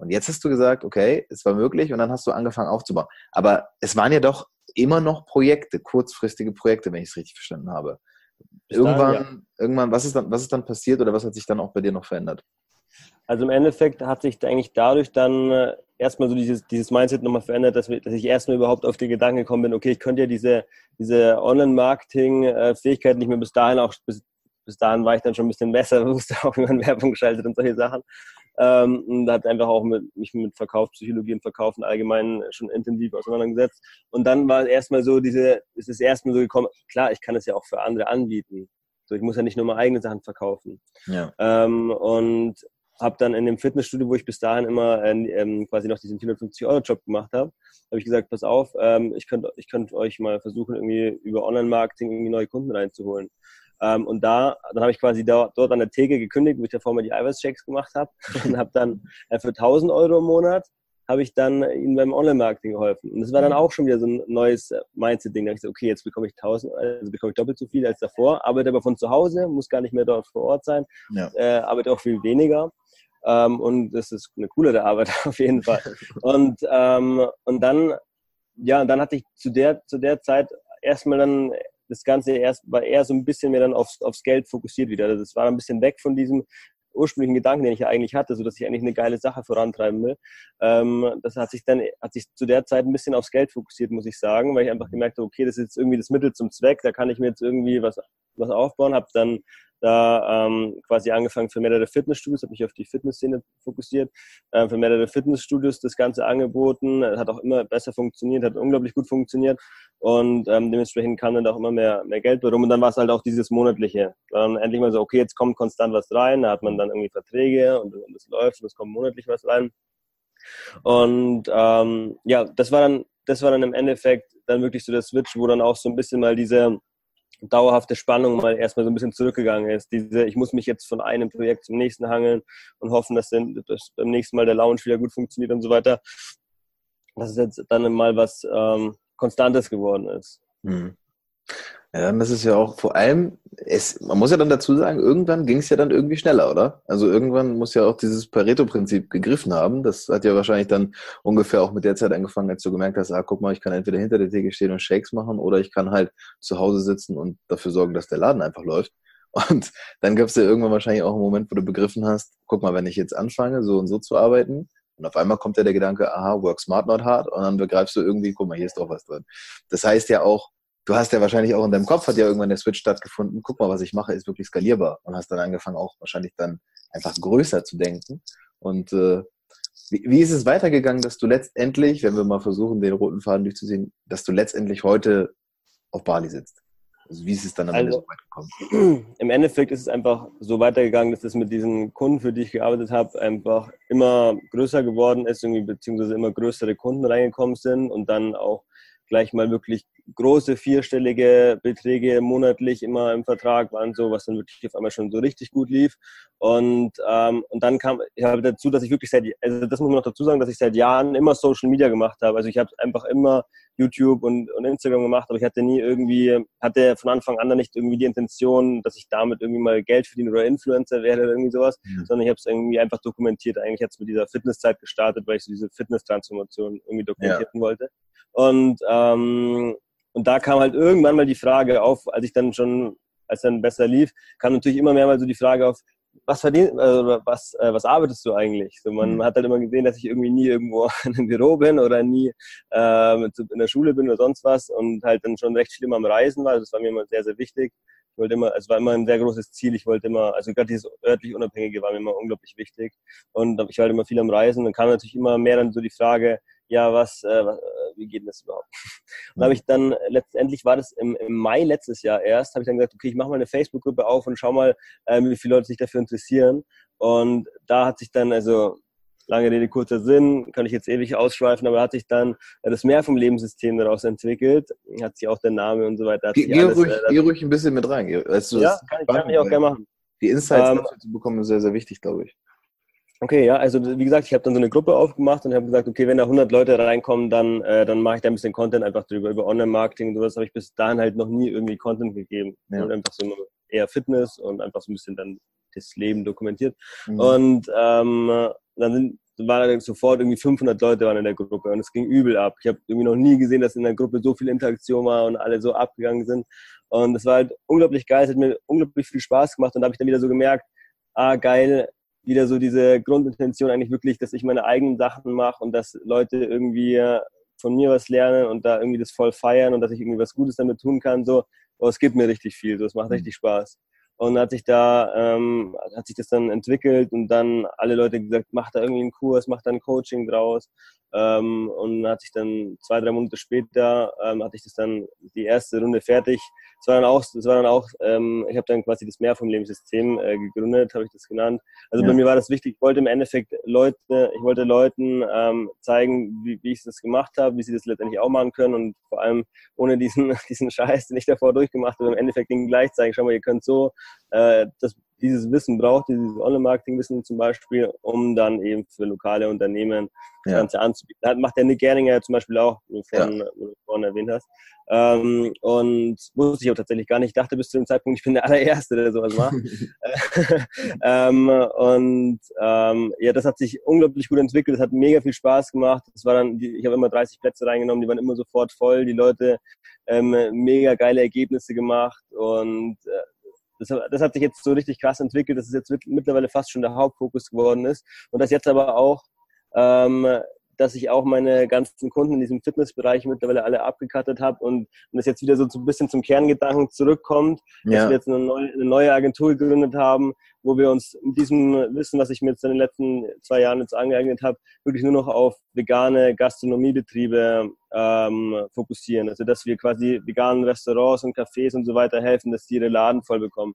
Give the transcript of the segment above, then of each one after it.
Und jetzt hast du gesagt, okay, es war möglich und dann hast du angefangen aufzubauen. Aber es waren ja doch immer noch Projekte, kurzfristige Projekte, wenn ich es richtig verstanden habe. irgendwann, dann, ja. irgendwann, was ist dann, was ist dann passiert oder was hat sich dann auch bei dir noch verändert? Also im Endeffekt hat sich eigentlich dadurch dann äh, erstmal so dieses, dieses Mindset nochmal verändert, dass, wir, dass ich erstmal überhaupt auf den Gedanken gekommen bin, okay, ich könnte ja diese, diese Online-Marketing-Fähigkeit nicht mehr bis dahin auch, bis, bis dahin war ich dann schon ein bisschen besser, wusste auch, wie man Werbung schaltet und solche Sachen. Ähm, und hat einfach auch mit, mich mit Verkaufspsychologie und Verkaufen allgemein schon intensiv auseinandergesetzt. Und dann war erstmal so diese, ist es erstmal so gekommen, klar, ich kann es ja auch für andere anbieten. So, ich muss ja nicht nur meine eigenen Sachen verkaufen. Ja. Ähm, und habe dann in dem Fitnessstudio, wo ich bis dahin immer äh, ähm, quasi noch diesen 450-Euro-Job gemacht habe, habe ich gesagt, pass auf, ähm, ich könnte ich könnt euch mal versuchen, irgendwie über Online-Marketing irgendwie neue Kunden reinzuholen. Ähm, und da, dann habe ich quasi da, dort an der Theke gekündigt, wo ich davor mal die Eiweißchecks gemacht habe und habe dann äh, für 1000 Euro im Monat habe ich dann ihnen beim Online-Marketing geholfen. Und das war dann mhm. auch schon wieder so ein neues äh, Mindset-Ding. Da habe ich gesagt, okay, jetzt bekomme ich 1000, also bekomme ich doppelt so viel als davor, arbeite aber von zu Hause, muss gar nicht mehr dort vor Ort sein, ja. äh, arbeite auch viel weniger. Ähm, und das ist eine coolere Arbeit auf jeden Fall. Und, ähm, und dann, ja, dann hatte ich zu der, zu der Zeit erstmal dann das Ganze erst war eher so ein bisschen mehr dann aufs, aufs Geld fokussiert wieder. Also das war ein bisschen weg von diesem ursprünglichen Gedanken, den ich ja eigentlich hatte, so dass ich eigentlich eine geile Sache vorantreiben will. Ähm, das hat sich dann, hat sich zu der Zeit ein bisschen aufs Geld fokussiert, muss ich sagen, weil ich einfach gemerkt habe, okay, das ist jetzt irgendwie das Mittel zum Zweck, da kann ich mir jetzt irgendwie was, was aufbauen, habe dann da ähm, quasi angefangen für mehrere Fitnessstudios, habe mich auf die Fitnessszene fokussiert, äh, für mehrere Fitnessstudios das Ganze angeboten, hat auch immer besser funktioniert, hat unglaublich gut funktioniert und ähm, dementsprechend kam dann auch immer mehr, mehr Geld rum und dann war es halt auch dieses monatliche. Dann endlich mal so, okay, jetzt kommt konstant was rein, da hat man dann irgendwie Verträge und, und es läuft und es kommt monatlich was rein. Und ähm, ja, das war dann, das war dann im Endeffekt dann wirklich so der Switch, wo dann auch so ein bisschen mal diese dauerhafte Spannung mal erstmal so ein bisschen zurückgegangen ist. Diese, ich muss mich jetzt von einem Projekt zum nächsten hangeln und hoffen, dass, dann, dass beim nächsten Mal der Lounge wieder gut funktioniert und so weiter. Dass es jetzt dann mal was ähm, Konstantes geworden ist. Mhm. Ja, das ist ja auch vor allem, es, man muss ja dann dazu sagen, irgendwann ging es ja dann irgendwie schneller, oder? Also irgendwann muss ja auch dieses Pareto-Prinzip gegriffen haben. Das hat ja wahrscheinlich dann ungefähr auch mit der Zeit angefangen, als du gemerkt hast, ah, guck mal, ich kann entweder hinter der Theke stehen und Shakes machen oder ich kann halt zu Hause sitzen und dafür sorgen, dass der Laden einfach läuft. Und dann gab es ja irgendwann wahrscheinlich auch einen Moment, wo du begriffen hast, guck mal, wenn ich jetzt anfange, so und so zu arbeiten, und auf einmal kommt ja der Gedanke, aha, work smart, not hard. Und dann begreifst du irgendwie, guck mal, hier ist doch was drin. Das heißt ja auch, du hast ja wahrscheinlich auch in deinem Kopf hat ja irgendwann der Switch stattgefunden. Guck mal, was ich mache, ist wirklich skalierbar und hast dann angefangen auch wahrscheinlich dann einfach größer zu denken. Und äh, wie, wie ist es weitergegangen, dass du letztendlich, wenn wir mal versuchen, den roten Faden durchzusehen, dass du letztendlich heute auf Bali sitzt? Also wie ist es dann am Ende also, so weit gekommen? Im Endeffekt ist es einfach so weitergegangen, dass es mit diesen Kunden, für die ich gearbeitet habe, einfach immer größer geworden ist, irgendwie, beziehungsweise immer größere Kunden reingekommen sind und dann auch gleich mal wirklich große vierstellige Beträge monatlich immer im Vertrag waren, so was dann wirklich auf einmal schon so richtig gut lief. Und, ähm, und dann kam ich habe dazu, dass ich wirklich seit, also das muss man noch dazu sagen, dass ich seit Jahren immer Social Media gemacht habe. Also ich habe einfach immer YouTube und, und Instagram gemacht, aber ich hatte nie irgendwie, hatte von Anfang an nicht irgendwie die Intention, dass ich damit irgendwie mal Geld verdiene oder Influencer werde oder irgendwie sowas, mhm. sondern ich habe es irgendwie einfach dokumentiert. Eigentlich hat es mit dieser Fitnesszeit gestartet, weil ich so diese Fitness-Transformation irgendwie dokumentieren ja. wollte. Und, ähm, und da kam halt irgendwann mal die Frage auf, als ich dann schon, als dann besser lief, kam natürlich immer mehr mal so die Frage auf, was verdient, also was, äh, was arbeitest du eigentlich? So, man mhm. hat halt immer gesehen, dass ich irgendwie nie irgendwo in einem Büro bin oder nie äh, in der Schule bin oder sonst was und halt dann schon recht viel immer am Reisen war. Also das war mir immer sehr, sehr wichtig. Ich wollte immer, es war immer ein sehr großes Ziel. Ich wollte immer, also gerade dieses örtlich Unabhängige war mir immer unglaublich wichtig. Und ich war halt immer viel am Reisen. Dann kam natürlich immer mehr dann so die Frage, ja, was, äh, äh, wie geht denn das überhaupt? Und habe ich dann, letztendlich war das im, im Mai letztes Jahr erst, habe ich dann gesagt, okay, ich mache mal eine Facebook-Gruppe auf und schau mal, äh, wie viele Leute sich dafür interessieren. Und da hat sich dann, also lange Rede, kurzer Sinn, kann ich jetzt ewig ausschweifen, aber hat sich dann äh, das Mehr vom Lebenssystem daraus entwickelt, hat sich auch der Name und so weiter. Geh, geh, alles, ruhig, äh, geh ruhig ein bisschen mit rein. Also, ja, kann ich, kann ich auch gerne machen. Die Insights ähm, zu bekommen ist sehr, sehr wichtig, glaube ich. Okay, ja, also wie gesagt, ich habe dann so eine Gruppe aufgemacht und habe gesagt, okay, wenn da 100 Leute reinkommen, dann, äh, dann mache ich da ein bisschen Content einfach drüber, über Online-Marketing und sowas habe ich bis dahin halt noch nie irgendwie Content gegeben. Ja. Und einfach so eher Fitness und einfach so ein bisschen dann das Leben dokumentiert. Mhm. Und ähm, dann sind waren sofort irgendwie 500 Leute waren in der Gruppe und es ging übel ab. Ich habe irgendwie noch nie gesehen, dass in der Gruppe so viel Interaktion war und alle so abgegangen sind. Und das war halt unglaublich geil, es hat mir unglaublich viel Spaß gemacht und da habe ich dann wieder so gemerkt, ah geil, wieder so diese Grundintention eigentlich wirklich, dass ich meine eigenen Sachen mache und dass Leute irgendwie von mir was lernen und da irgendwie das voll feiern und dass ich irgendwie was Gutes damit tun kann. So, oh, es gibt mir richtig viel, so, es macht mhm. richtig Spaß. Und hat sich da, ähm, hat sich das dann entwickelt und dann alle Leute gesagt, mach da irgendwie einen Kurs, mach da ein Coaching draus. Ähm, und hat sich dann zwei, drei Monate später, ähm, hatte ich das dann die erste Runde fertig es war dann auch, es war dann auch ähm, ich habe dann quasi das Mehr vom Lebenssystem äh, gegründet, habe ich das genannt. Also ja. bei mir war das wichtig, ich wollte im Endeffekt Leute, ich wollte Leuten ähm, zeigen, wie, wie ich das gemacht habe, wie sie das letztendlich auch machen können und vor allem ohne diesen, diesen Scheiß, den ich davor durchgemacht habe, im Endeffekt den gleich zeigen, schau mal, ihr könnt so äh, das dieses Wissen braucht, dieses Online-Marketing-Wissen zum Beispiel, um dann eben für lokale Unternehmen das ja. Ganze anzubieten. Das macht der Nick Gerninger zum Beispiel auch, wo du vorhin, ja. wo du vorhin erwähnt hast. Ähm, und wusste ich auch tatsächlich gar nicht. Ich dachte bis zu dem Zeitpunkt, ich bin der allererste, der sowas macht. ähm, und ähm, ja, das hat sich unglaublich gut entwickelt. Es hat mega viel Spaß gemacht. Es war dann, ich habe immer 30 Plätze reingenommen, die waren immer sofort voll. Die Leute ähm, mega geile Ergebnisse gemacht und äh, das, das hat sich jetzt so richtig krass entwickelt, dass es jetzt mittlerweile fast schon der Hauptfokus geworden ist. Und das jetzt aber auch, ähm, dass ich auch meine ganzen Kunden in diesem Fitnessbereich mittlerweile alle abgekattet habe und, und das jetzt wieder so ein bisschen zum Kerngedanken zurückkommt, ja. dass wir jetzt eine neue, eine neue Agentur gegründet haben, wo wir uns mit diesem Wissen, was ich mir jetzt in den letzten zwei Jahren jetzt angeeignet habe, wirklich nur noch auf vegane Gastronomiebetriebe ähm, fokussieren. Also dass wir quasi veganen Restaurants und Cafés und so weiter helfen, dass die ihre Laden voll bekommen.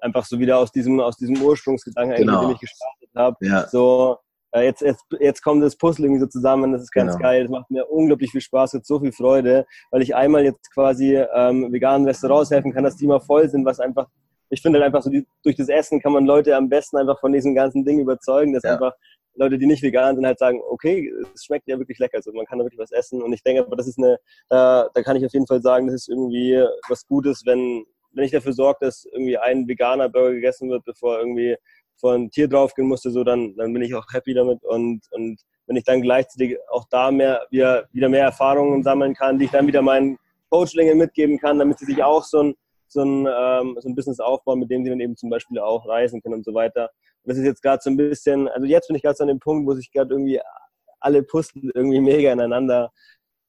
Einfach so wieder aus diesem, aus diesem Ursprungsgedanken, genau. den ich gestartet habe. Ja. So, äh, jetzt, jetzt, jetzt kommt das Puzzle irgendwie so zusammen, das ist ganz genau. geil, das macht mir unglaublich viel Spaß, hat so viel Freude, weil ich einmal jetzt quasi ähm, veganen Restaurants helfen kann, dass die immer voll sind, was einfach ich finde halt einfach so, die, durch das Essen kann man Leute am besten einfach von diesen ganzen Dingen überzeugen, dass ja. einfach Leute, die nicht vegan sind, halt sagen, okay, es schmeckt ja wirklich lecker, also man kann da wirklich was essen und ich denke, aber das ist eine, da, da kann ich auf jeden Fall sagen, das ist irgendwie was Gutes, wenn, wenn ich dafür sorge, dass irgendwie ein veganer Burger gegessen wird, bevor irgendwie von Tier draufgehen musste, so dann, dann bin ich auch happy damit und, und wenn ich dann gleichzeitig auch da mehr, wieder, wieder mehr Erfahrungen sammeln kann, die ich dann wieder meinen Coachlingen mitgeben kann, damit sie sich auch so ein so ein, ähm, so ein Business aufbauen, mit dem sie dann eben zum Beispiel auch reisen können und so weiter. Und das ist jetzt gerade so ein bisschen, also jetzt bin ich gerade so an dem Punkt, wo sich gerade irgendwie alle Puzzle irgendwie mega ineinander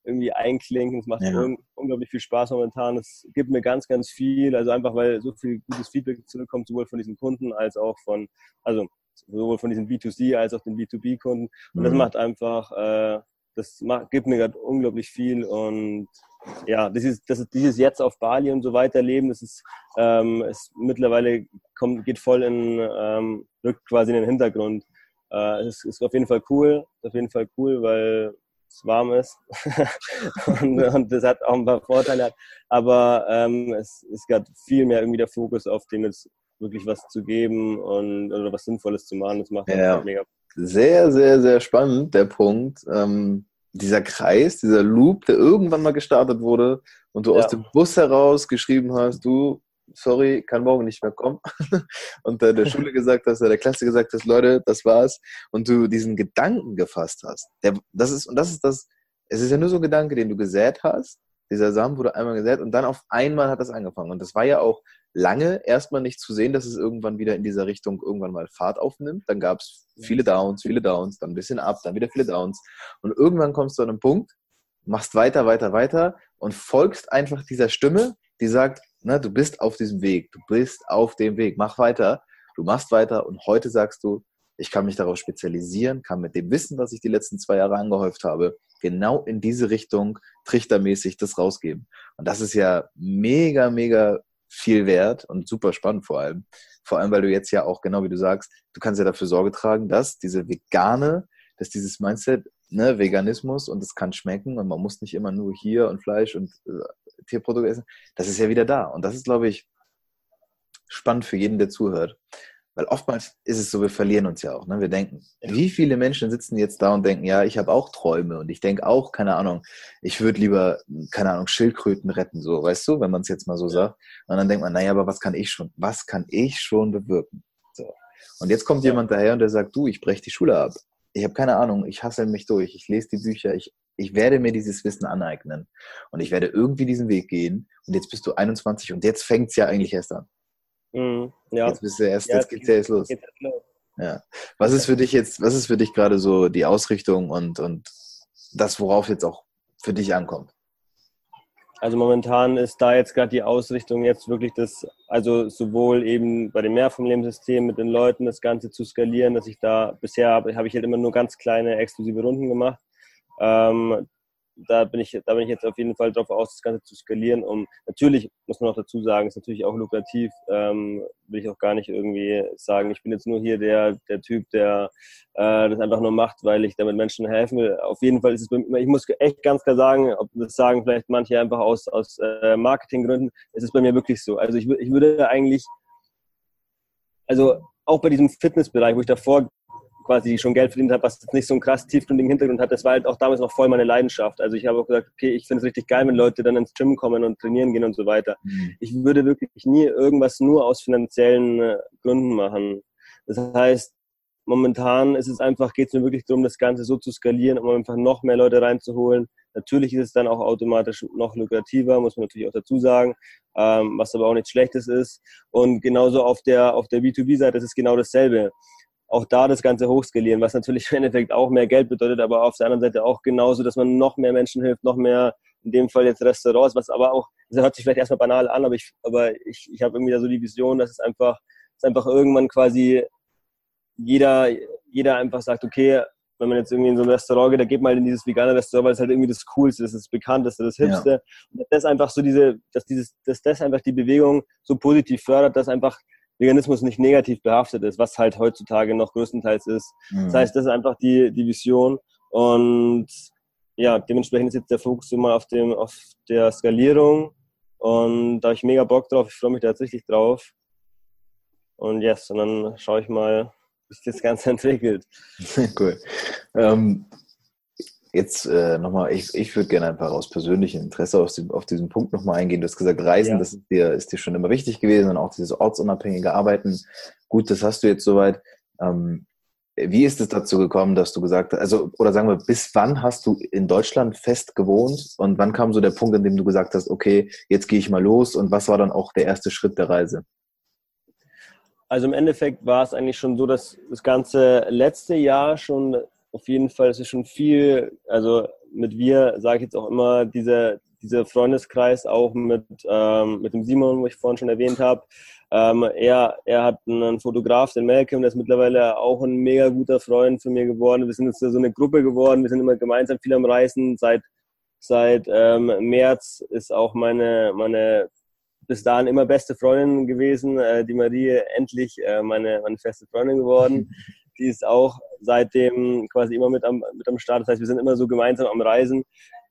irgendwie einklinken. Es macht ja. un unglaublich viel Spaß momentan. Es gibt mir ganz, ganz viel, also einfach weil so viel gutes Feedback zurückkommt, sowohl von diesen Kunden als auch von, also sowohl von diesen B2C als auch den B2B-Kunden. Und mhm. das macht einfach, äh, das macht, gibt mir gerade unglaublich viel und ja, das ist, das ist dieses jetzt auf Bali und so weiter leben, das ist, ähm, ist mittlerweile kommt, geht voll in, ähm, rückt quasi in den Hintergrund. Äh, es ist auf jeden Fall cool, auf jeden Fall cool, weil es warm ist und, und, das hat auch ein paar Vorteile. Aber ähm, es ist gerade viel mehr irgendwie der Fokus auf dem jetzt wirklich was zu geben und oder was Sinnvolles zu machen. Das macht ja. mega. Sehr, sehr, sehr spannend, der Punkt. Ähm dieser Kreis, dieser Loop, der irgendwann mal gestartet wurde und du ja. aus dem Bus heraus geschrieben hast, du, sorry, kann morgen nicht mehr kommen. und der, der Schule gesagt hast, der Klasse gesagt hast, Leute, das war's. Und du diesen Gedanken gefasst hast. Der, das ist, und das ist das, es ist ja nur so ein Gedanke, den du gesät hast. Dieser Samen wurde einmal gesät und dann auf einmal hat das angefangen. Und das war ja auch lange erstmal nicht zu sehen, dass es irgendwann wieder in dieser Richtung irgendwann mal Fahrt aufnimmt. Dann gab es viele Downs, viele Downs, dann ein bisschen ab, dann wieder viele Downs. Und irgendwann kommst du an einen Punkt, machst weiter, weiter, weiter und folgst einfach dieser Stimme, die sagt, na, du bist auf diesem Weg, du bist auf dem Weg, mach weiter, du machst weiter und heute sagst du, ich kann mich darauf spezialisieren, kann mit dem Wissen, was ich die letzten zwei Jahre angehäuft habe, genau in diese Richtung trichtermäßig das rausgeben. Und das ist ja mega, mega viel wert und super spannend vor allem. Vor allem, weil du jetzt ja auch, genau wie du sagst, du kannst ja dafür Sorge tragen, dass diese vegane, dass dieses Mindset, ne, Veganismus und es kann schmecken und man muss nicht immer nur hier und Fleisch und äh, Tierprodukte essen, das ist ja wieder da. Und das ist, glaube ich, spannend für jeden, der zuhört. Weil oftmals ist es so, wir verlieren uns ja auch. Ne? Wir denken, wie viele Menschen sitzen jetzt da und denken, ja, ich habe auch Träume und ich denke auch, keine Ahnung, ich würde lieber, keine Ahnung, Schildkröten retten, so, weißt du, wenn man es jetzt mal so sagt. Und dann denkt man, naja, aber was kann ich schon, was kann ich schon bewirken? So. Und jetzt kommt jemand daher und der sagt, du, ich breche die Schule ab. ich habe keine Ahnung, ich hasse mich durch, ich lese die Bücher, ich, ich werde mir dieses Wissen aneignen und ich werde irgendwie diesen Weg gehen und jetzt bist du 21 und jetzt fängt es ja eigentlich erst an. Mhm, ja. Jetzt bist du erst, ja, jetzt geht's ja jetzt los. Ja. Was ist für dich jetzt, was ist für dich gerade so die Ausrichtung und, und das, worauf jetzt auch für dich ankommt? Also momentan ist da jetzt gerade die Ausrichtung jetzt wirklich das, also sowohl eben bei dem Mehrfamiliensystem mit den Leuten das Ganze zu skalieren, dass ich da bisher habe, habe ich halt immer nur ganz kleine exklusive Runden gemacht. Ähm, da bin ich, da bin ich jetzt auf jeden Fall drauf aus, das Ganze zu skalieren. Um natürlich muss man auch dazu sagen, ist natürlich auch lukrativ. Ähm, will ich auch gar nicht irgendwie sagen, ich bin jetzt nur hier der, der Typ, der äh, das einfach nur macht, weil ich damit Menschen helfen will. Auf jeden Fall ist es bei mir, ich muss echt ganz klar sagen, ob das sagen vielleicht manche einfach aus, aus äh, Marketinggründen, es ist bei mir wirklich so. Also ich, ich würde eigentlich, also auch bei diesem Fitnessbereich, wo ich davor quasi schon Geld verdient habe, was jetzt nicht so einen krass tiefgründigen Hintergrund hat. Das war halt auch damals noch voll meine Leidenschaft. Also ich habe auch gesagt, okay, ich finde es richtig geil, wenn Leute dann ins Gym kommen und trainieren gehen und so weiter. Mhm. Ich würde wirklich nie irgendwas nur aus finanziellen äh, Gründen machen. Das heißt, momentan ist es einfach, geht es mir wirklich darum, das Ganze so zu skalieren, um einfach noch mehr Leute reinzuholen. Natürlich ist es dann auch automatisch noch lukrativer, muss man natürlich auch dazu sagen, ähm, was aber auch nichts Schlechtes ist. Und genauso auf der, auf der B2B-Seite ist es genau dasselbe auch da das Ganze hochskalieren, was natürlich im Endeffekt auch mehr Geld bedeutet, aber auf der anderen Seite auch genauso, dass man noch mehr Menschen hilft, noch mehr, in dem Fall jetzt Restaurants, was aber auch, das hört sich vielleicht erstmal banal an, aber ich, aber ich, ich habe irgendwie da so die Vision, dass es einfach, dass einfach irgendwann quasi jeder, jeder einfach sagt, okay, wenn man jetzt irgendwie in so ein Restaurant geht, da geht mal in dieses vegane Restaurant, weil es halt irgendwie das Coolste ist, das Bekannteste, das Hipste. Ja. Und das einfach so diese, dass dieses, dass das einfach die Bewegung so positiv fördert, dass einfach Veganismus nicht negativ behaftet ist, was halt heutzutage noch größtenteils ist. Mhm. Das heißt, das ist einfach die, die Vision. Und ja, dementsprechend ist jetzt der Fokus immer auf, dem, auf der Skalierung. Und da habe ich mega Bock drauf. Ich freue mich da tatsächlich drauf. Und yes, und dann schaue ich mal, wie sich das Ganze entwickelt. cool. Ähm, Jetzt äh, nochmal, ich, ich würde gerne einfach aus persönlichem Interesse auf, die, auf diesen Punkt nochmal eingehen. Du hast gesagt, Reisen, ja. das ist dir, ist dir schon immer wichtig gewesen und auch dieses ortsunabhängige Arbeiten. Gut, das hast du jetzt soweit. Ähm, wie ist es dazu gekommen, dass du gesagt hast, also, oder sagen wir, bis wann hast du in Deutschland fest gewohnt und wann kam so der Punkt, an dem du gesagt hast, okay, jetzt gehe ich mal los und was war dann auch der erste Schritt der Reise? Also im Endeffekt war es eigentlich schon so, dass das ganze letzte Jahr schon auf jeden Fall, es ist schon viel, also mit wir sage ich jetzt auch immer, dieser, dieser Freundeskreis auch mit, ähm, mit dem Simon, wo ich vorhin schon erwähnt habe. Ähm, er, er hat einen Fotograf, den Malcolm, der ist mittlerweile auch ein mega guter Freund von mir geworden. Wir sind jetzt so eine Gruppe geworden, wir sind immer gemeinsam viel am Reisen. Seit, seit ähm, März ist auch meine, meine bis dahin immer beste Freundin gewesen, äh, die Marie, endlich äh, meine, meine feste Freundin geworden. Die ist auch seitdem quasi immer mit am, mit am Start. Das heißt, wir sind immer so gemeinsam am Reisen.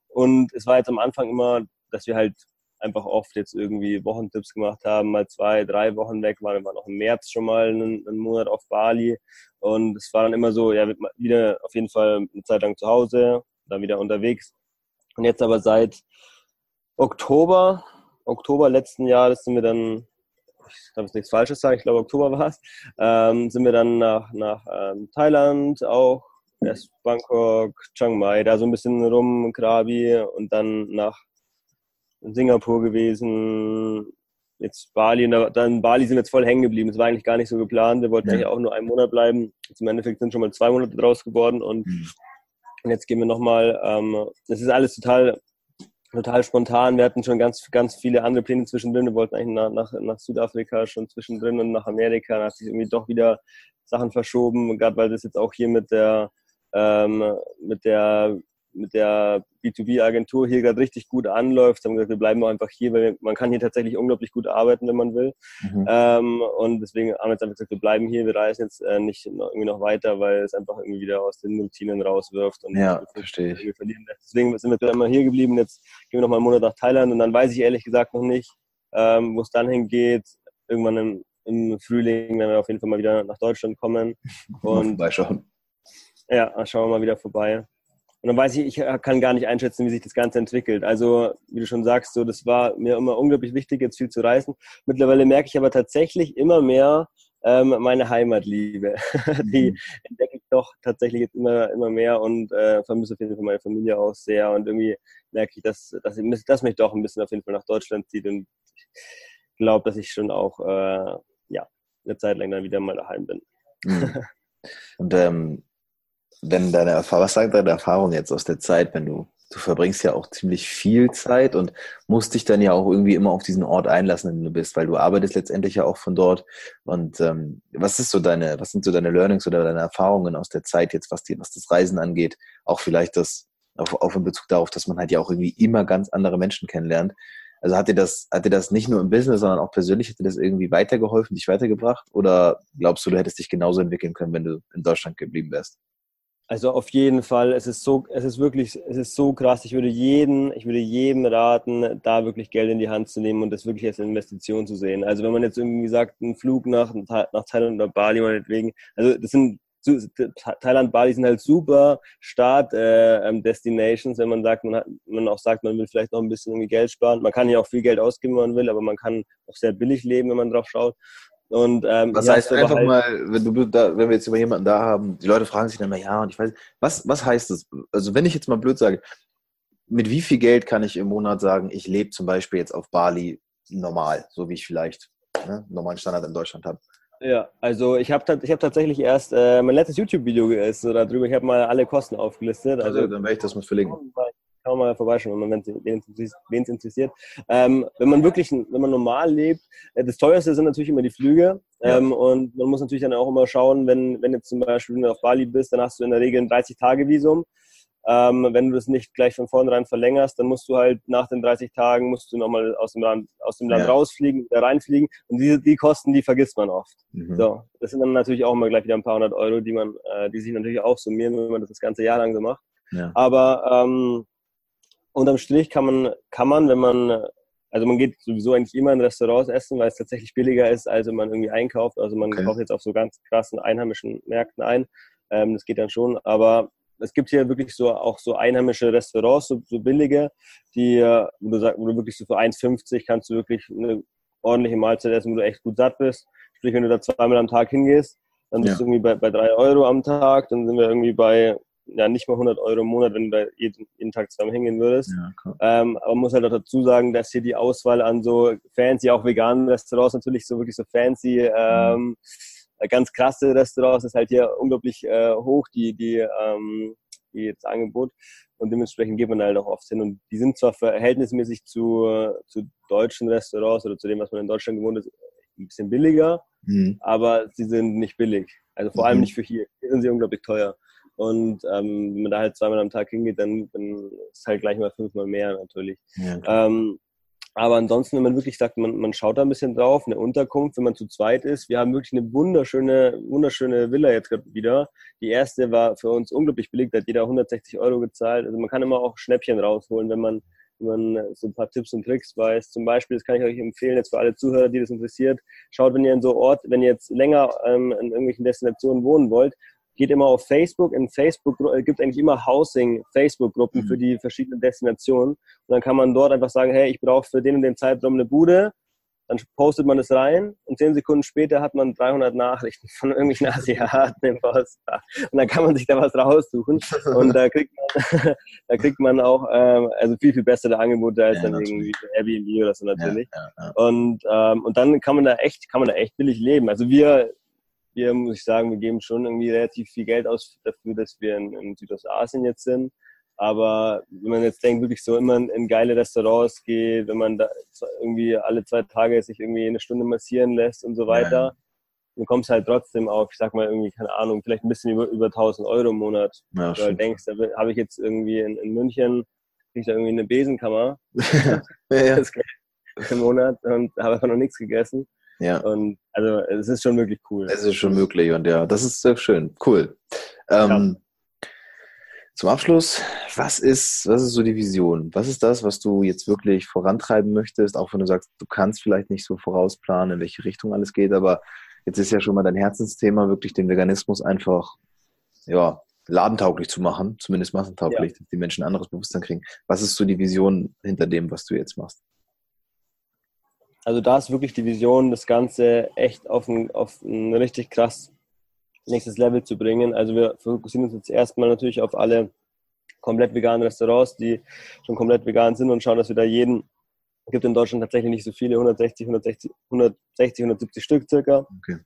Und es war jetzt am Anfang immer, dass wir halt einfach oft jetzt irgendwie Wochentipps gemacht haben, mal zwei, drei Wochen weg waren. Wir waren auch im März schon mal einen, einen Monat auf Bali. Und es war dann immer so, ja, wieder auf jeden Fall eine Zeit lang zu Hause, dann wieder unterwegs. Und jetzt aber seit Oktober, Oktober letzten Jahres sind wir dann ich darf jetzt nichts Falsches sagen, ich glaube Oktober war es, ähm, sind wir dann nach, nach ähm, Thailand auch, erst Bangkok, Chiang Mai, da so ein bisschen rum, Krabi und dann nach Singapur gewesen, jetzt Bali, und dann Bali sind wir jetzt voll hängen geblieben. Das war eigentlich gar nicht so geplant. Wir wollten ja. eigentlich auch nur einen Monat bleiben. Jetzt Im Endeffekt sind schon mal zwei Monate draus geworden und, mhm. und jetzt gehen wir nochmal. Ähm, das ist alles total total spontan. Wir hatten schon ganz, ganz viele andere Pläne zwischendrin. Wir wollten eigentlich nach, nach, nach Südafrika schon zwischendrin und nach Amerika. Dann hat sich irgendwie doch wieder Sachen verschoben, gerade weil das jetzt auch hier mit der, ähm, mit der mit der B2B-Agentur hier gerade richtig gut anläuft, haben gesagt, wir bleiben auch einfach hier, weil man kann hier tatsächlich unglaublich gut arbeiten, wenn man will. Mhm. Ähm, und deswegen haben wir jetzt einfach gesagt, wir bleiben hier, wir reisen jetzt äh, nicht noch, irgendwie noch weiter, weil es einfach irgendwie wieder aus den Routinen rauswirft. Und ja, verstehe ich. Deswegen sind wir immer hier geblieben. Jetzt gehen wir noch mal einen Monat nach Thailand und dann weiß ich ehrlich gesagt noch nicht, ähm, wo es dann hingeht. Irgendwann im, im Frühling werden wir auf jeden Fall mal wieder nach Deutschland kommen. Und vorbeischauen. Ja, schauen wir mal wieder vorbei. Und dann weiß ich, ich kann gar nicht einschätzen, wie sich das Ganze entwickelt. Also, wie du schon sagst, so, das war mir immer unglaublich wichtig, jetzt viel zu reisen. Mittlerweile merke ich aber tatsächlich immer mehr, ähm, meine Heimatliebe. Die mhm. entdecke ich doch tatsächlich jetzt immer, immer mehr und äh, vermisse auf jeden Fall meine Familie auch sehr. Und irgendwie merke ich, dass, dass, ich, dass mich doch ein bisschen auf jeden Fall nach Deutschland zieht. Und ich glaube, dass ich schon auch äh, ja, eine Zeit lang dann wieder mal daheim bin. Mhm. Und ähm, wenn deine Erfahrung, was sagt deine Erfahrung jetzt aus der Zeit, wenn du, du verbringst ja auch ziemlich viel Zeit und musst dich dann ja auch irgendwie immer auf diesen Ort einlassen, in dem du bist, weil du arbeitest letztendlich ja auch von dort. Und ähm, was ist so deine, was sind so deine Learnings oder deine Erfahrungen aus der Zeit jetzt, was die, was das Reisen angeht? Auch vielleicht das, auf, auf in Bezug darauf, dass man halt ja auch irgendwie immer ganz andere Menschen kennenlernt. Also hat dir das, hat dir das nicht nur im Business, sondern auch persönlich, hat dir das irgendwie weitergeholfen, dich weitergebracht? Oder glaubst du, du hättest dich genauso entwickeln können, wenn du in Deutschland geblieben wärst? Also auf jeden Fall, es ist so, es ist wirklich, es ist so krass. Ich würde jeden, ich würde jedem raten, da wirklich Geld in die Hand zu nehmen und das wirklich als Investition zu sehen. Also wenn man jetzt irgendwie sagt, ein Flug nach, nach Thailand oder Bali meinetwegen, also das sind Thailand, Bali sind halt super Start-Destinations, äh, wenn man sagt, man, hat, man auch sagt, man will vielleicht noch ein bisschen irgendwie Geld sparen. Man kann ja auch viel Geld ausgeben, wenn man will, aber man kann auch sehr billig leben, wenn man drauf schaut. Und, ähm, was heißt einfach halt mal, wenn du da, wenn wir jetzt über jemanden da haben, die Leute fragen sich dann mal, ja, und ich weiß, was, was heißt das? Also wenn ich jetzt mal blöd sage, mit wie viel Geld kann ich im Monat sagen, ich lebe zum Beispiel jetzt auf Bali normal, so wie ich vielleicht ne, normalen Standard in Deutschland habe? Ja, also ich habe ich hab tatsächlich erst äh, mein letztes YouTube-Video ist darüber. Ich habe mal alle Kosten aufgelistet. Also, also dann werde ich das mal verlinken kann man mal vorbeischauen, wenn es interessiert. Ähm, wenn man wirklich, wenn man normal lebt, äh, das teuerste sind natürlich immer die Flüge. Ja. Ähm, und man muss natürlich dann auch immer schauen, wenn, wenn jetzt zum Beispiel du auf Bali bist, dann hast du in der Regel ein 30-Tage-Visum. Ähm, wenn du das nicht gleich von vornherein verlängerst, dann musst du halt nach den 30 Tagen musst du nochmal aus dem Land, aus dem Land ja. rausfliegen, wieder reinfliegen. Und diese, die Kosten, die vergisst man oft. Mhm. So, das sind dann natürlich auch immer gleich wieder ein paar hundert Euro, die man, äh, die sich natürlich auch summieren, wenn man das das ganze Jahr lang so macht. Ja. Aber ähm, unterm Strich kann man, kann man, wenn man, also man geht sowieso eigentlich immer in Restaurants essen, weil es tatsächlich billiger ist, als wenn man irgendwie einkauft. Also man okay. kauft jetzt auf so ganz krassen einheimischen Märkten ein. Ähm, das geht dann schon. Aber es gibt hier wirklich so auch so einheimische Restaurants, so, so billige, die, wo du, sag, wo du wirklich so für 1,50 kannst du wirklich eine ordentliche Mahlzeit essen, wo du echt gut satt bist. Sprich, wenn du da zweimal am Tag hingehst, dann bist ja. du irgendwie bei, bei drei Euro am Tag, dann sind wir irgendwie bei ja nicht mal 100 Euro im Monat, wenn du da jeden, jeden Tag zusammen hingehen würdest. Ja, ähm, aber man muss halt auch dazu sagen, dass hier die Auswahl an so fancy, auch veganen Restaurants natürlich so wirklich so fancy, ähm, mhm. ganz krasse Restaurants ist halt hier unglaublich äh, hoch, die, die, ähm, die das Angebot. Und dementsprechend geht man halt auch oft hin. Und die sind zwar verhältnismäßig zu, zu deutschen Restaurants oder zu dem, was man in Deutschland gewohnt ist, ein bisschen billiger, mhm. aber sie sind nicht billig. Also vor allem mhm. nicht für hier. Hier sind sie unglaublich teuer. Und ähm, wenn man da halt zweimal am Tag hingeht, dann, dann ist halt gleich mal fünfmal mehr natürlich. Ja, ähm, aber ansonsten, wenn man wirklich sagt, man, man schaut da ein bisschen drauf, eine Unterkunft, wenn man zu zweit ist. Wir haben wirklich eine wunderschöne, wunderschöne Villa jetzt gerade wieder. Die erste war für uns unglaublich da hat jeder 160 Euro gezahlt. Also man kann immer auch Schnäppchen rausholen, wenn man, wenn man so ein paar Tipps und Tricks weiß. Zum Beispiel, das kann ich euch empfehlen, jetzt für alle Zuhörer, die das interessiert, schaut, wenn ihr in so Ort, wenn ihr jetzt länger ähm, in irgendwelchen Destinationen wohnen wollt, geht immer auf Facebook. In Facebook äh, gibt eigentlich immer Housing-Facebook-Gruppen mhm. für die verschiedenen Destinationen. Und dann kann man dort einfach sagen, hey, ich brauche für den und den Zeitraum eine Bude. Dann postet man es rein und zehn Sekunden später hat man 300 Nachrichten von irgendwelchen Asiaten im Postfach. Und dann kann man sich da was raussuchen. Und da kriegt man, da kriegt man auch ähm, also viel, viel bessere Angebote als ja, dann irgendwie Airbnb oder so natürlich. Ja, ja, und, ähm, und dann kann man da echt, kann man da echt billig leben. Also wir wir, muss ich sagen, wir geben schon irgendwie relativ viel Geld aus dafür, dass wir in, in Südostasien jetzt sind. Aber wenn man jetzt denkt, wirklich so immer in, in, geile Restaurants geht, wenn man da irgendwie alle zwei Tage sich irgendwie eine Stunde massieren lässt und so weiter, ja. dann kommst du halt trotzdem auf, ich sag mal irgendwie, keine Ahnung, vielleicht ein bisschen über, über 1000 Euro im Monat. Ja, du halt denkst, da habe ich jetzt irgendwie in, in München, kriege ich da irgendwie eine Besenkammer. ja, ja. Im Monat und habe einfach noch nichts gegessen. Ja. Und also es ist schon wirklich cool. Es ist schon möglich und ja, das ist sehr schön. Cool. Ähm, ja. Zum Abschluss, was ist, was ist so die Vision? Was ist das, was du jetzt wirklich vorantreiben möchtest? Auch wenn du sagst, du kannst vielleicht nicht so vorausplanen, in welche Richtung alles geht, aber jetzt ist ja schon mal dein Herzensthema, wirklich den Veganismus einfach, ja, ladentauglich zu machen, zumindest massentauglich, ja. dass die Menschen ein anderes Bewusstsein kriegen. Was ist so die Vision hinter dem, was du jetzt machst? Also da ist wirklich die Vision, das Ganze echt auf ein, auf ein richtig krass nächstes Level zu bringen. Also wir fokussieren uns jetzt erstmal natürlich auf alle komplett veganen Restaurants, die schon komplett vegan sind und schauen, dass wir da jeden, gibt in Deutschland tatsächlich nicht so viele, 160, 160, 160 170 Stück circa. Okay.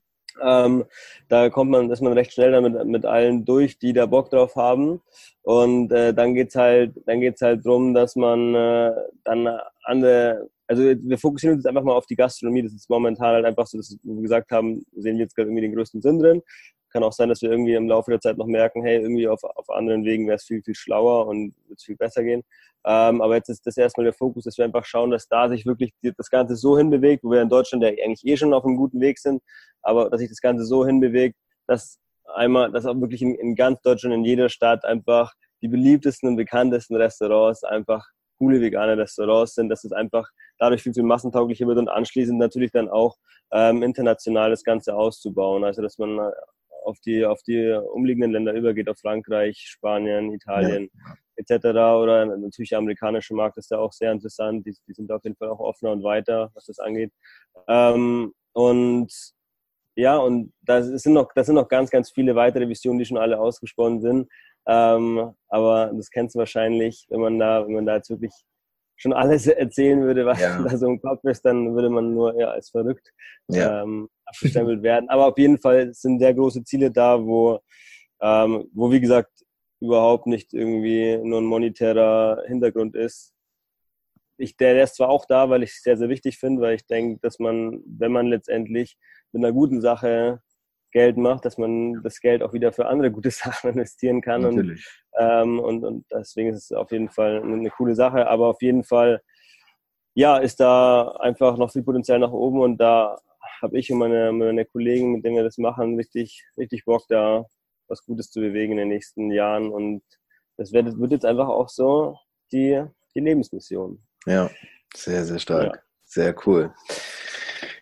Ähm, da kommt man, ist man recht schnell damit mit allen durch, die da Bock drauf haben. Und äh, dann geht's halt, dann geht's halt drum, dass man äh, dann andere, also wir fokussieren uns einfach mal auf die Gastronomie. Das ist momentan halt einfach so, dass wir gesagt haben, sehen wir jetzt gerade irgendwie den größten Sinn drin. Kann auch sein, dass wir irgendwie im Laufe der Zeit noch merken, hey, irgendwie auf, auf anderen Wegen wäre es viel, viel schlauer und wird es viel besser gehen. Ähm, aber jetzt ist das erstmal der Fokus, dass wir einfach schauen, dass da sich wirklich das Ganze so hinbewegt, wo wir in Deutschland ja eigentlich eh schon auf einem guten Weg sind, aber dass sich das Ganze so hinbewegt, dass einmal, dass auch wirklich in, in ganz Deutschland, in jeder Stadt einfach die beliebtesten und bekanntesten Restaurants einfach coole vegane Restaurants sind, dass es einfach dadurch viel, viel massentauglicher wird und anschließend natürlich dann auch ähm, international das Ganze auszubauen. Also dass man auf die, auf die umliegenden Länder übergeht, auf Frankreich, Spanien, Italien ja. etc. Oder natürlich der amerikanische Markt ist da auch sehr interessant. Die, die sind auf jeden Fall auch offener und weiter, was das angeht. Ähm, und ja, und da sind noch, das sind noch ganz, ganz viele weitere Visionen, die schon alle ausgesprochen sind. Ähm, aber das kennst du wahrscheinlich, wenn man da, wenn man da jetzt wirklich schon alles erzählen würde, was ja. da so im Kopf ist, dann würde man nur ja, als verrückt ja. ähm, abgestempelt werden. Aber auf jeden Fall sind sehr große Ziele da, wo, ähm, wo wie gesagt überhaupt nicht irgendwie nur ein monetärer Hintergrund ist. Ich, der, der ist zwar auch da, weil ich es sehr, sehr wichtig finde, weil ich denke, dass man, wenn man letztendlich mit einer guten Sache Geld macht, dass man das Geld auch wieder für andere gute Sachen investieren kann. Natürlich. Und, ähm, und, und deswegen ist es auf jeden Fall eine, eine coole Sache. Aber auf jeden Fall, ja, ist da einfach noch viel Potenzial nach oben und da habe ich und meine, meine Kollegen, mit denen wir das machen, richtig, richtig Bock, da was Gutes zu bewegen in den nächsten Jahren. Und das wird, wird jetzt einfach auch so die, die Lebensmission. Ja, sehr, sehr stark. Ja. Sehr cool.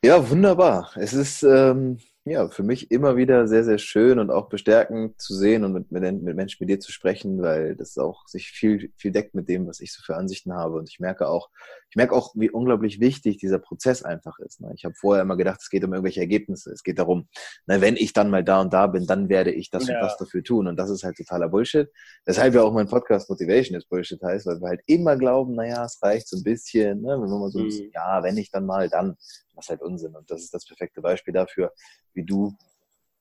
Ja, wunderbar. Es ist ähm, ja, für mich immer wieder sehr, sehr schön und auch bestärkend zu sehen und mit, mit, mit Menschen wie dir zu sprechen, weil das auch sich viel, viel deckt mit dem, was ich so für Ansichten habe. Und ich merke auch, ich merke auch, wie unglaublich wichtig dieser Prozess einfach ist. Ne? Ich habe vorher immer gedacht, es geht um irgendwelche Ergebnisse. Es geht darum, na, wenn ich dann mal da und da bin, dann werde ich das ja. und das dafür tun. Und das ist halt totaler Bullshit. Weshalb ja auch mein Podcast Motivation ist Bullshit heißt, weil wir halt immer glauben, naja, es reicht so ein bisschen, ne? wenn wir mal so, mhm. ja, wenn ich dann mal, dann was halt Unsinn. Und das ist das perfekte Beispiel dafür, wie du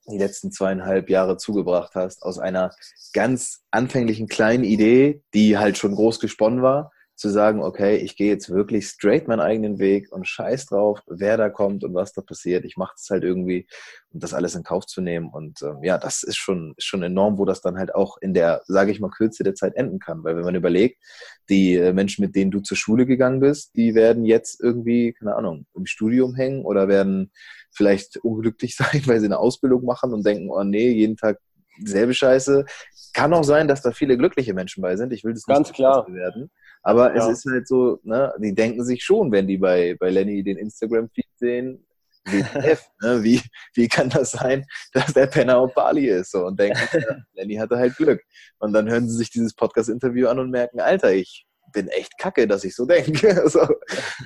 die letzten zweieinhalb Jahre zugebracht hast, aus einer ganz anfänglichen kleinen Idee, die halt schon groß gesponnen war, zu sagen, okay, ich gehe jetzt wirklich straight meinen eigenen Weg und scheiß drauf, wer da kommt und was da passiert. Ich mache es halt irgendwie, um das alles in Kauf zu nehmen. Und ähm, ja, das ist schon, ist schon enorm, wo das dann halt auch in der, sage ich mal, Kürze der Zeit enden kann. Weil wenn man überlegt, die äh, Menschen, mit denen du zur Schule gegangen bist, die werden jetzt irgendwie, keine Ahnung, im Studium hängen oder werden vielleicht unglücklich sein, weil sie eine Ausbildung machen und denken, oh nee, jeden Tag selbe Scheiße. Kann auch sein, dass da viele glückliche Menschen bei sind. Ich will das nicht Ganz klar. werden. Aber ja. es ist halt so, ne, die denken sich schon, wenn die bei, bei Lenny den Instagram-Feed sehen, WTF, ne, wie, wie kann das sein, dass der Penner auf Bali ist? So, und denken, ja, Lenny hatte halt Glück. Und dann hören sie sich dieses Podcast-Interview an und merken, Alter, ich bin echt kacke, dass ich so denke. Also,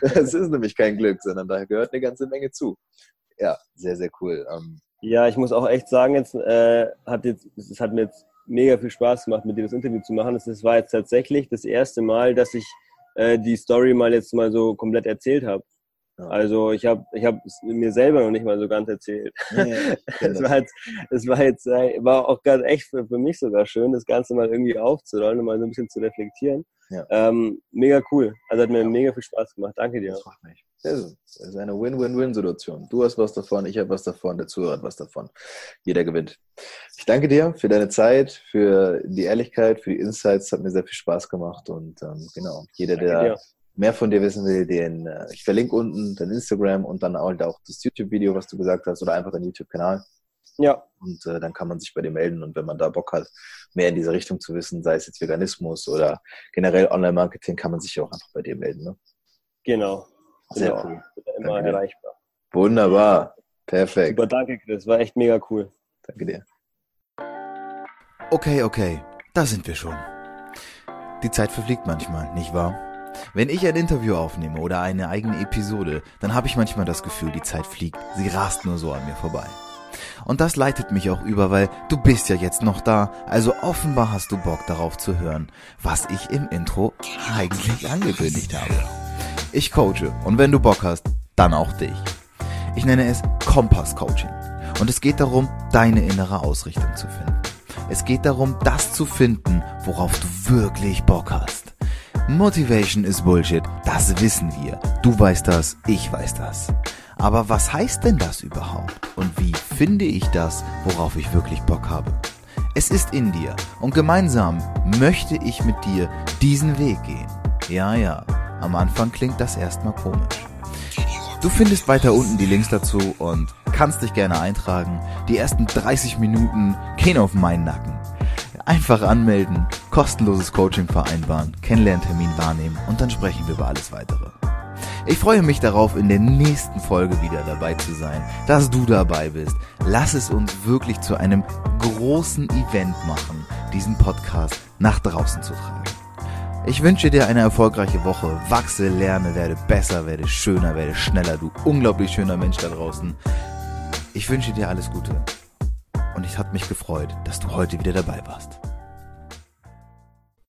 das ist nämlich kein Glück, sondern da gehört eine ganze Menge zu. Ja, sehr, sehr cool. Ähm, ja, ich muss auch echt sagen, jetzt, äh, hat jetzt, es hat mir jetzt mega viel Spaß gemacht, mit dir das Interview zu machen. Das war jetzt tatsächlich das erste Mal, dass ich äh, die Story mal jetzt mal so komplett erzählt habe. Ja. Also ich habe ich hab es mir selber noch nicht mal so ganz erzählt. Ja, es, war jetzt, es war jetzt äh, war auch ganz echt für, für mich sogar schön, das Ganze mal irgendwie aufzurollen und mal so ein bisschen zu reflektieren. Ja. Ähm, mega cool. Also hat mir mega viel Spaß gemacht. Danke dir. Das freut mich. Das ist eine Win-Win-Win-Situation. Du hast was davon, ich habe was davon, der Zuhörer hat was davon. Jeder gewinnt. Ich danke dir für deine Zeit, für die Ehrlichkeit, für die Insights. Hat mir sehr viel Spaß gemacht. Und ähm, genau, jeder, der dir. mehr von dir wissen will, den äh, ich verlinke unten dein Instagram und dann halt auch das YouTube-Video, was du gesagt hast, oder einfach dein YouTube-Kanal. Ja. Und äh, dann kann man sich bei dir melden. Und wenn man da Bock hat, mehr in diese Richtung zu wissen, sei es jetzt Veganismus oder generell Online-Marketing, kann man sich auch einfach bei dir melden. Ne? Genau. Sehr genau. cool. Immer danke erreichbar. Wunderbar. Perfekt. Super, danke, Chris. War echt mega cool. Danke dir. Okay, okay. Da sind wir schon. Die Zeit verfliegt manchmal, nicht wahr? Wenn ich ein Interview aufnehme oder eine eigene Episode, dann habe ich manchmal das Gefühl, die Zeit fliegt. Sie rast nur so an mir vorbei. Und das leitet mich auch über, weil du bist ja jetzt noch da, also offenbar hast du Bock darauf zu hören, was ich im Intro eigentlich angekündigt habe. Ich coache und wenn du Bock hast, dann auch dich. Ich nenne es Kompass Coaching. Und es geht darum, deine innere Ausrichtung zu finden. Es geht darum, das zu finden, worauf du wirklich Bock hast. Motivation ist Bullshit, das wissen wir. Du weißt das, ich weiß das. Aber was heißt denn das überhaupt? Und wie finde ich das, worauf ich wirklich Bock habe? Es ist in dir und gemeinsam möchte ich mit dir diesen Weg gehen. Ja, ja, am Anfang klingt das erstmal komisch. Du findest weiter unten die Links dazu und kannst dich gerne eintragen. Die ersten 30 Minuten gehen auf meinen Nacken. Einfach anmelden, kostenloses Coaching vereinbaren, Kennenlerntermin wahrnehmen und dann sprechen wir über alles weitere. Ich freue mich darauf, in der nächsten Folge wieder dabei zu sein, dass du dabei bist. Lass es uns wirklich zu einem großen Event machen, diesen Podcast nach draußen zu tragen. Ich wünsche dir eine erfolgreiche Woche. Wachse, lerne, werde besser, werde schöner, werde schneller, du unglaublich schöner Mensch da draußen. Ich wünsche dir alles Gute. Und es hat mich gefreut, dass du heute wieder dabei warst.